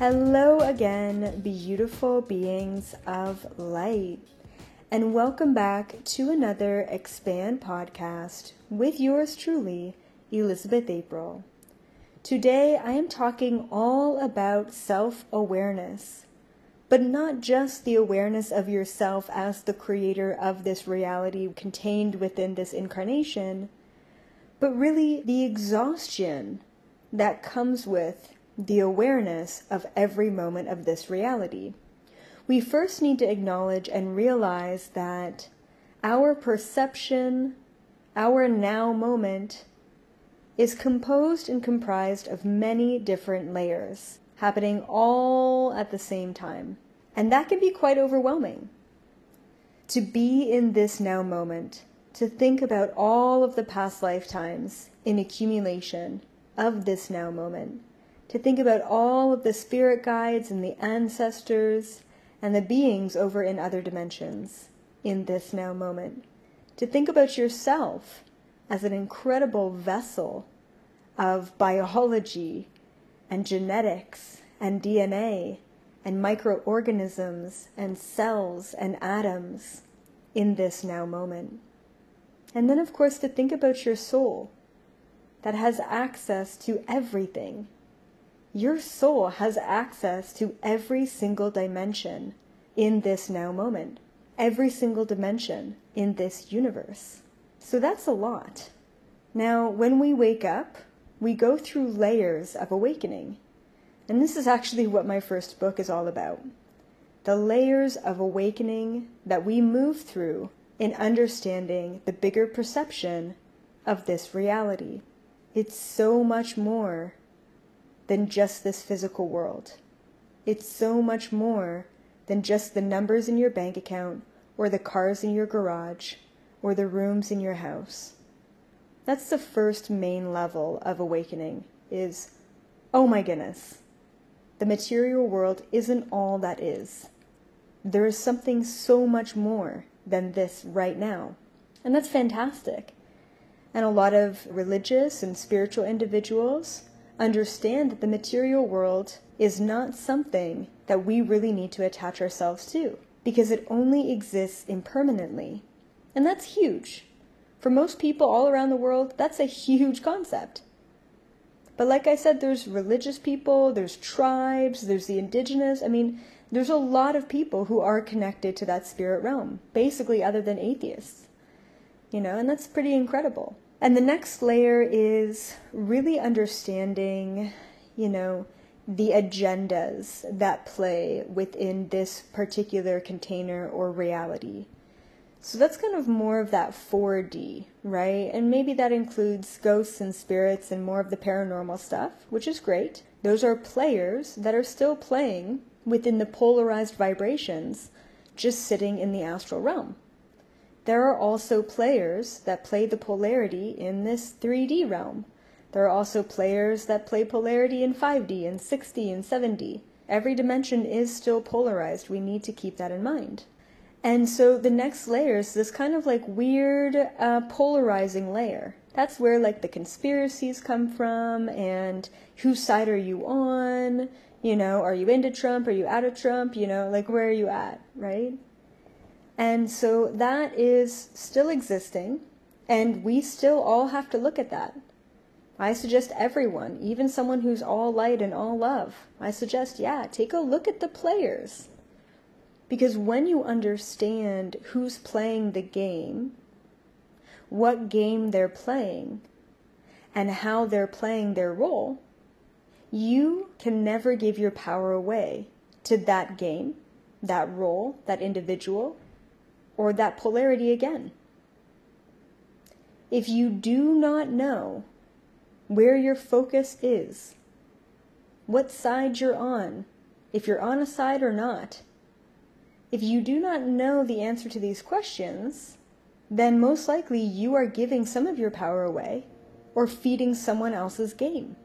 Hello again, beautiful beings of light, and welcome back to another Expand podcast with yours truly, Elizabeth April. Today I am talking all about self awareness, but not just the awareness of yourself as the creator of this reality contained within this incarnation, but really the exhaustion that comes with the awareness of every moment of this reality. We first need to acknowledge and realize that our perception, our now moment, is composed and comprised of many different layers happening all at the same time. And that can be quite overwhelming. To be in this now moment, to think about all of the past lifetimes in accumulation of this now moment, to think about all of the spirit guides and the ancestors and the beings over in other dimensions in this now moment. To think about yourself as an incredible vessel of biology and genetics and DNA and microorganisms and cells and atoms in this now moment. And then, of course, to think about your soul that has access to everything your soul has access to every single dimension in this now moment, every single dimension in this universe. So that's a lot. Now, when we wake up, we go through layers of awakening. And this is actually what my first book is all about the layers of awakening that we move through in understanding the bigger perception of this reality. It's so much more than just this physical world. It's so much more than just the numbers in your bank account or the cars in your garage or the rooms in your house. That's the first main level of awakening is, oh my goodness, the material world isn't all that is. There is something so much more than this right now. And that's fantastic. And a lot of religious and spiritual individuals understand that the material world is not something that we really need to attach ourselves to because it only exists impermanently. And that's huge. For most people all around the world, that's a huge concept. But like I said, there's religious people, there's tribes, there's the indigenous. I mean, there's a lot of people who are connected to that spirit realm, basically, other than atheists. You know, and that's pretty incredible. And the next layer is really understanding, you know, the agendas that play within this particular container or reality. So that's kind of more of that 4D, right? And maybe that includes ghosts and spirits and more of the paranormal stuff, which is great. Those are players that are still playing within the polarized vibrations, just sitting in the astral realm. There are also players that play the polarity in this 3D realm. There are also players that play polarity in 5D and 6D and 7D. Every dimension is still polarized. We need to keep that in mind. And so the next layer is this kind of like weird uh, polarizing layer. That's where like the conspiracies come from and whose side are you on? You know, are you into Trump? Are you out of Trump? You know, like where are you at, right? And so that is still existing, and we still all have to look at that. I suggest everyone, even someone who's all light and all love, I suggest, yeah, take a look at the players. Because when you understand who's playing the game, what game they're playing, and how they're playing their role, you can never give your power away to that game, that role, that individual, or that polarity again. If you do not know where your focus is, what side you're on, if you're on a side or not, if you do not know the answer to these questions, then most likely you are giving some of your power away or feeding someone else's game.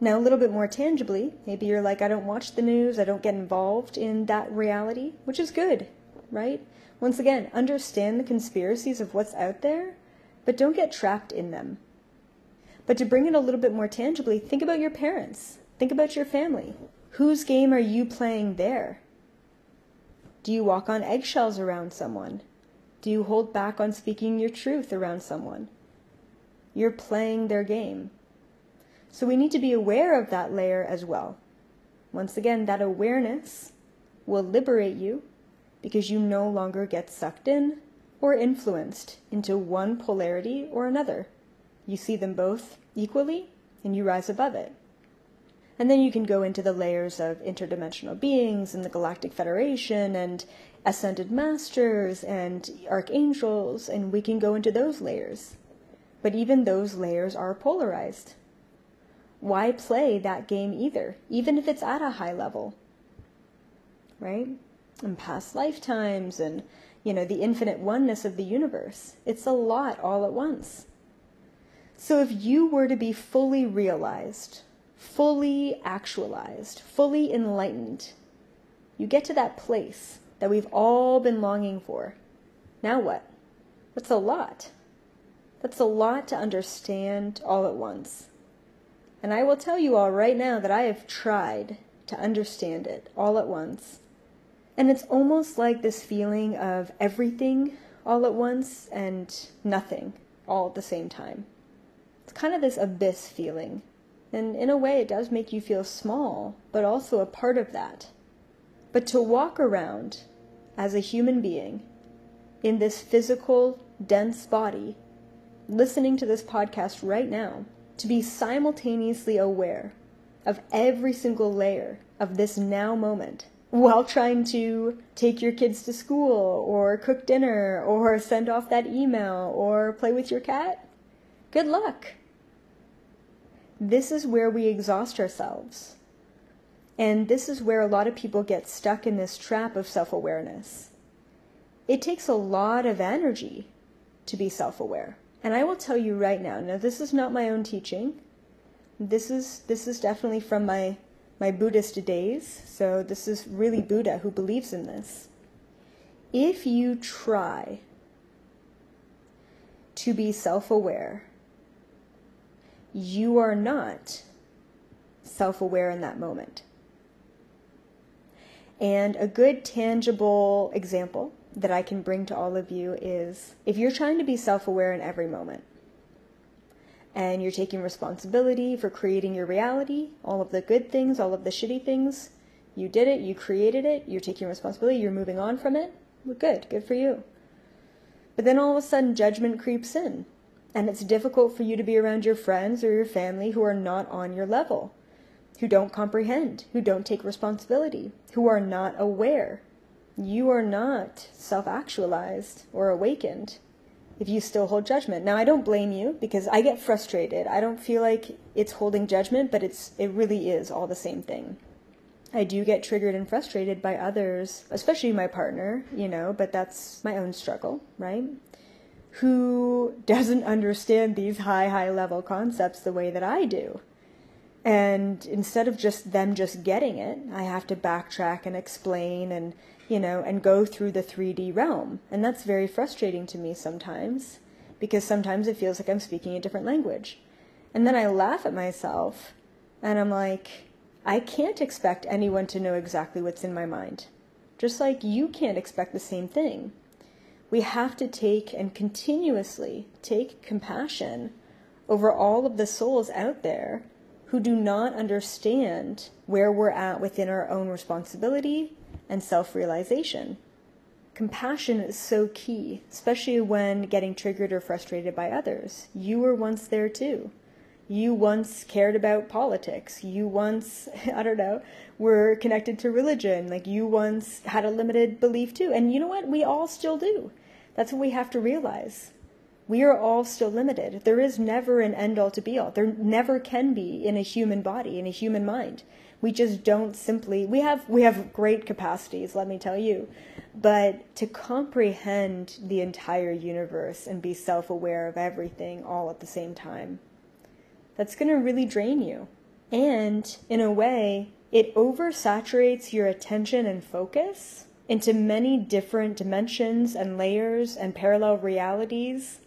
Now, a little bit more tangibly, maybe you're like, I don't watch the news, I don't get involved in that reality, which is good, right? Once again, understand the conspiracies of what's out there, but don't get trapped in them. But to bring it a little bit more tangibly, think about your parents. Think about your family. Whose game are you playing there? Do you walk on eggshells around someone? Do you hold back on speaking your truth around someone? You're playing their game. So we need to be aware of that layer as well. Once again, that awareness will liberate you because you no longer get sucked in or influenced into one polarity or another. You see them both equally and you rise above it. And then you can go into the layers of interdimensional beings and the Galactic Federation and ascended masters and archangels, and we can go into those layers. But even those layers are polarized. Why play that game either, even if it's at a high level? Right? And past lifetimes and, you know, the infinite oneness of the universe. It's a lot all at once. So if you were to be fully realized, fully actualized, fully enlightened, you get to that place that we've all been longing for. Now what? That's a lot. That's a lot to understand all at once. And I will tell you all right now that I have tried to understand it all at once. And it's almost like this feeling of everything all at once and nothing all at the same time. It's kind of this abyss feeling. And in a way, it does make you feel small, but also a part of that. But to walk around as a human being in this physical, dense body, listening to this podcast right now, to be simultaneously aware of every single layer of this now moment while trying to take your kids to school or cook dinner or send off that email or play with your cat? Good luck. This is where we exhaust ourselves. And this is where a lot of people get stuck in this trap of self awareness. It takes a lot of energy to be self aware. And I will tell you right now, now this is not my own teaching. This is this is definitely from my my Buddhist days. So this is really Buddha who believes in this. If you try to be self-aware, you are not self-aware in that moment. And a good tangible example that I can bring to all of you is if you're trying to be self aware in every moment and you're taking responsibility for creating your reality, all of the good things, all of the shitty things, you did it, you created it, you're taking responsibility, you're moving on from it, good, good for you. But then all of a sudden, judgment creeps in, and it's difficult for you to be around your friends or your family who are not on your level, who don't comprehend, who don't take responsibility, who are not aware. You are not self actualized or awakened if you still hold judgment. Now I don't blame you because I get frustrated. I don't feel like it's holding judgment, but it's it really is all the same thing. I do get triggered and frustrated by others, especially my partner, you know, but that's my own struggle, right? Who doesn't understand these high, high level concepts the way that I do. And instead of just them just getting it, I have to backtrack and explain and you know, and go through the 3D realm. And that's very frustrating to me sometimes because sometimes it feels like I'm speaking a different language. And then I laugh at myself and I'm like, I can't expect anyone to know exactly what's in my mind. Just like you can't expect the same thing. We have to take and continuously take compassion over all of the souls out there who do not understand where we're at within our own responsibility and self realization. Compassion is so key, especially when getting triggered or frustrated by others. You were once there too. You once cared about politics. You once, I don't know, were connected to religion. Like you once had a limited belief too. And you know what? We all still do. That's what we have to realize. We are all still limited. There is never an end all to be all. There never can be in a human body, in a human mind we just don't simply we have we have great capacities let me tell you. But to comprehend the entire universe and be self-aware of everything all at the same time that's going to really drain you. And in a way it oversaturates your attention and focus into many different dimensions and layers and parallel realities.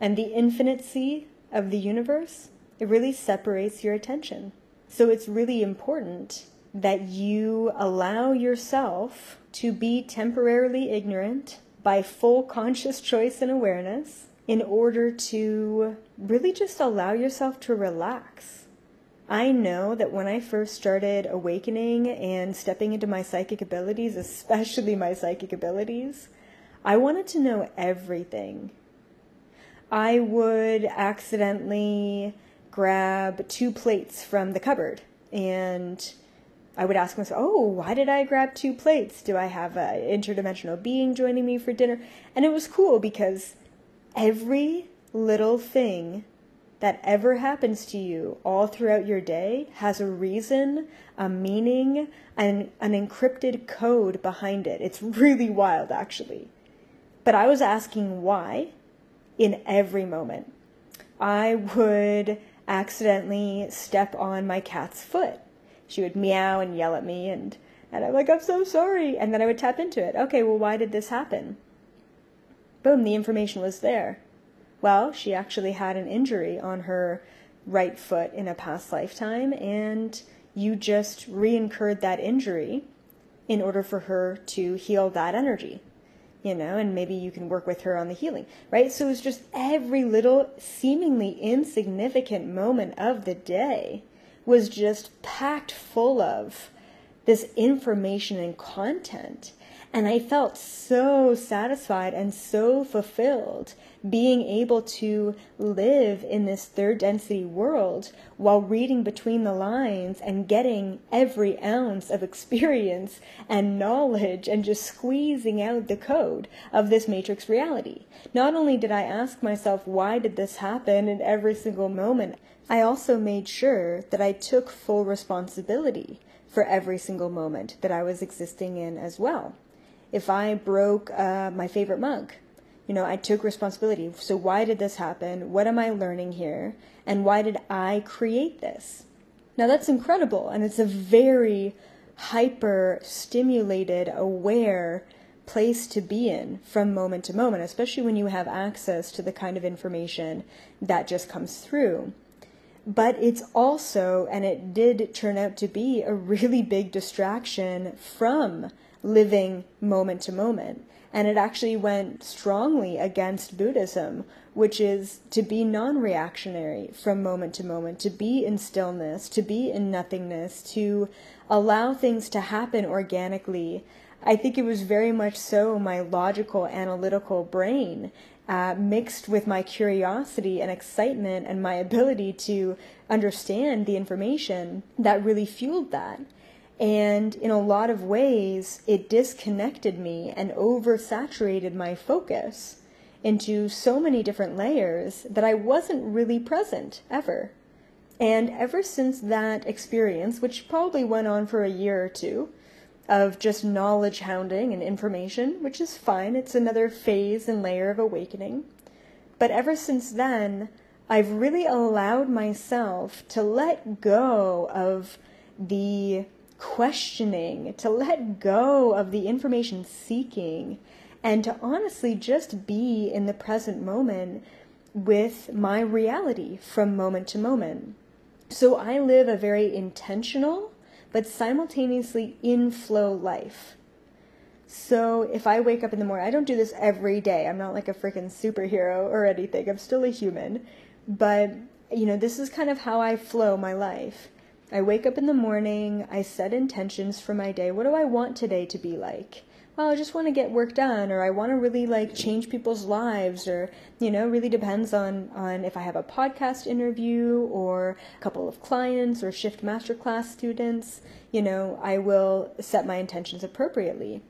And the infinity of the universe it really separates your attention so it's really important that you allow yourself to be temporarily ignorant by full conscious choice and awareness in order to really just allow yourself to relax. I know that when I first started awakening and stepping into my psychic abilities, especially my psychic abilities, I wanted to know everything. I would accidentally grab two plates from the cupboard and I would ask myself, oh, why did I grab two plates? Do I have an interdimensional being joining me for dinner? And it was cool because every little thing that ever happens to you all throughout your day has a reason, a meaning, and an encrypted code behind it. It's really wild, actually. But I was asking why in every moment. I would accidentally step on my cat's foot she would meow and yell at me and and I'm like, I'm so sorry. And then I would tap into it. Okay, well, why did this happen? Boom, the information was there. Well, she actually had an injury on her right foot in a past lifetime, and you just re-incurred that injury in order for her to heal that energy. You know, and maybe you can work with her on the healing, right? So it's just every little seemingly insignificant moment of the day was just packed full of this information and content. And I felt so satisfied and so fulfilled being able to live in this third density world while reading between the lines and getting every ounce of experience and knowledge and just squeezing out the code of this matrix reality. Not only did I ask myself, why did this happen in every single moment? I also made sure that I took full responsibility for every single moment that I was existing in as well. If I broke uh, my favorite mug, you know, I took responsibility. So, why did this happen? What am I learning here? And why did I create this? Now, that's incredible, and it's a very hyper stimulated, aware place to be in from moment to moment, especially when you have access to the kind of information that just comes through but it's also, and it did turn out to be, a really big distraction from living moment to moment. And it actually went strongly against Buddhism, which is to be non reactionary from moment to moment, to be in stillness, to be in nothingness, to allow things to happen organically. I think it was very much so my logical, analytical brain uh, mixed with my curiosity and excitement and my ability to understand the information that really fueled that. And in a lot of ways, it disconnected me and oversaturated my focus into so many different layers that I wasn't really present ever. And ever since that experience, which probably went on for a year or two, of just knowledge hounding and information, which is fine. It's another phase and layer of awakening. But ever since then, I've really allowed myself to let go of the questioning, to let go of the information seeking, and to honestly just be in the present moment with my reality from moment to moment. So I live a very intentional but simultaneously in flow life. So if I wake up in the morning, I don't do this every day. I'm not like a freaking superhero or anything. I'm still a human. But, you know, this is kind of how I flow my life. I wake up in the morning, I set intentions for my day. What do I want today to be like? well, I just want to get work done or I want to really like change people's lives or, you know, really depends on, on if I have a podcast interview or a couple of clients or shift masterclass students, you know, I will set my intentions appropriately.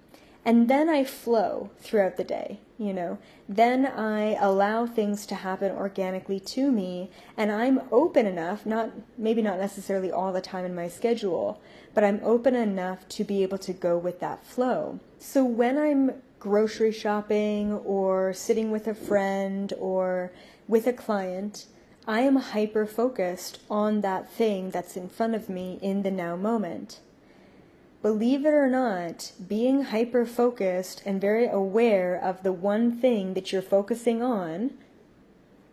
And then I flow throughout the day, you know. Then I allow things to happen organically to me and I'm open enough, not maybe not necessarily all the time in my schedule, but I'm open enough to be able to go with that flow. So when I'm grocery shopping or sitting with a friend or with a client, I am hyper focused on that thing that's in front of me in the now moment. Believe it or not, being hyper focused and very aware of the one thing that you're focusing on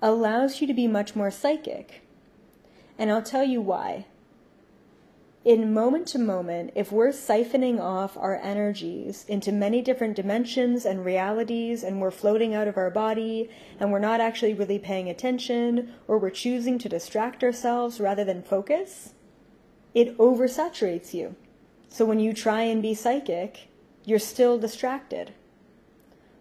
allows you to be much more psychic. And I'll tell you why. in moment to moment, if we're siphoning off our energies into many different dimensions and realities, and we're floating out of our body, and we're not actually really paying attention, or we're choosing to distract ourselves rather than focus, it oversaturates you. So when you try and be psychic, you're still distracted.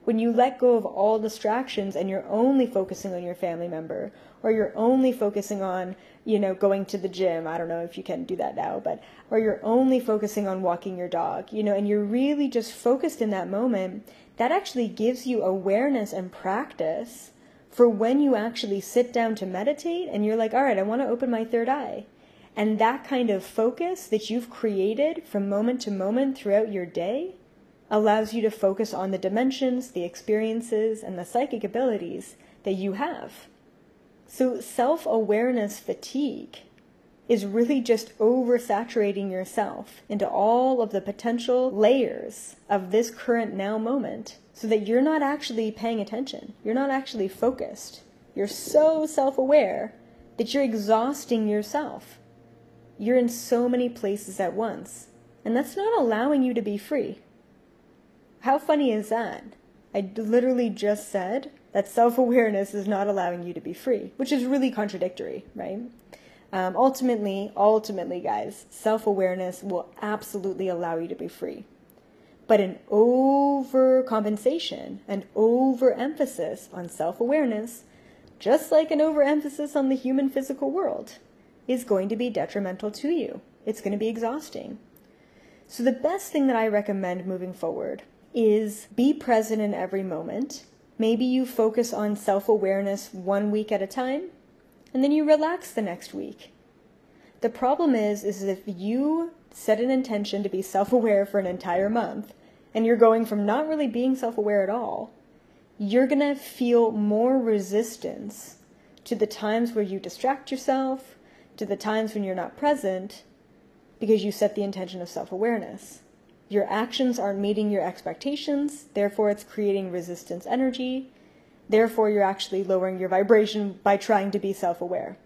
When you let go of all distractions and you're only focusing on your family member, or you're only focusing on, you know, going to the gym, I don't know if you can do that now, but, or you're only focusing on walking your dog, you know, and you're really just focused in that moment, that actually gives you awareness and practice for when you actually sit down to meditate and you're like, all right, I want to open my third eye. And that kind of focus that you've created from moment to moment throughout your day allows you to focus on the dimensions, the experiences, and the psychic abilities that you have. So, self awareness fatigue is really just oversaturating yourself into all of the potential layers of this current now moment so that you're not actually paying attention. You're not actually focused. You're so self aware that you're exhausting yourself. You're in so many places at once, and that's not allowing you to be free. How funny is that? I literally just said that self awareness is not allowing you to be free, which is really contradictory, right? Um, ultimately, ultimately, guys, self awareness will absolutely allow you to be free. But an overcompensation, an overemphasis on self awareness, just like an overemphasis on the human physical world, is going to be detrimental to you. It's going to be exhausting. So, the best thing that I recommend moving forward is be present in every moment. Maybe you focus on self awareness one week at a time, and then you relax the next week. The problem is, is if you set an intention to be self aware for an entire month, and you're going from not really being self aware at all, you're gonna feel more resistance to the times where you distract yourself, to the times when you're not present, because you set the intention of self awareness. Your actions aren't meeting your expectations, therefore, it's creating resistance energy. Therefore, you're actually lowering your vibration by trying to be self aware.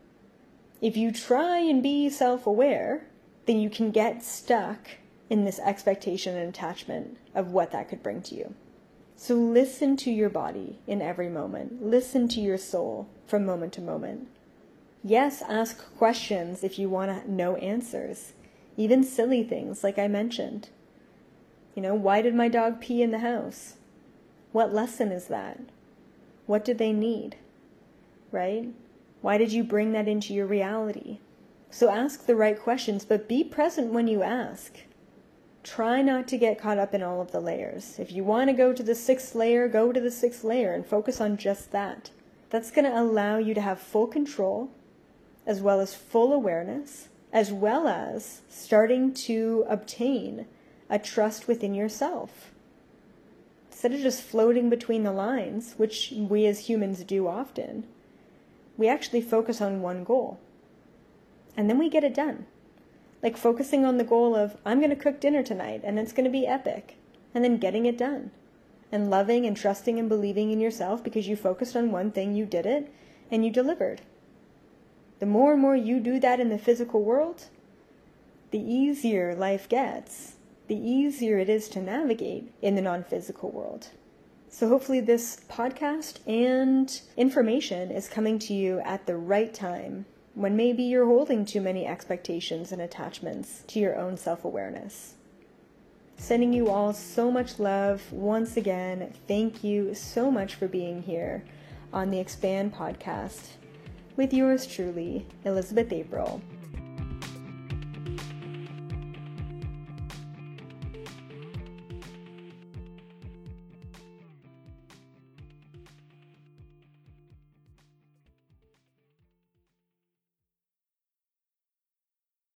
If you try and be self aware, then you can get stuck in this expectation and attachment of what that could bring to you. So listen to your body in every moment. Listen to your soul from moment to moment. Yes, ask questions if you want to know answers, even silly things like I mentioned. You know, why did my dog pee in the house? What lesson is that? What do they need? Right? Why did you bring that into your reality? So ask the right questions, but be present when you ask. Try not to get caught up in all of the layers. If you want to go to the sixth layer, go to the sixth layer and focus on just that. That's going to allow you to have full control, as well as full awareness, as well as starting to obtain a trust within yourself. Instead of just floating between the lines, which we as humans do often, we actually focus on one goal. And then we get it done. Like focusing on the goal of, I'm going to cook dinner tonight and it's going to be epic. And then getting it done. And loving and trusting and believing in yourself because you focused on one thing, you did it, and you delivered. The more and more you do that in the physical world, the easier life gets the easier it is to navigate in the non physical world. So, hopefully, this podcast and information is coming to you at the right time when maybe you're holding too many expectations and attachments to your own self awareness. Sending you all so much love once again. Thank you so much for being here on the Expand podcast with yours truly, Elizabeth April.